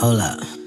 Hold up.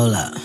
Hola.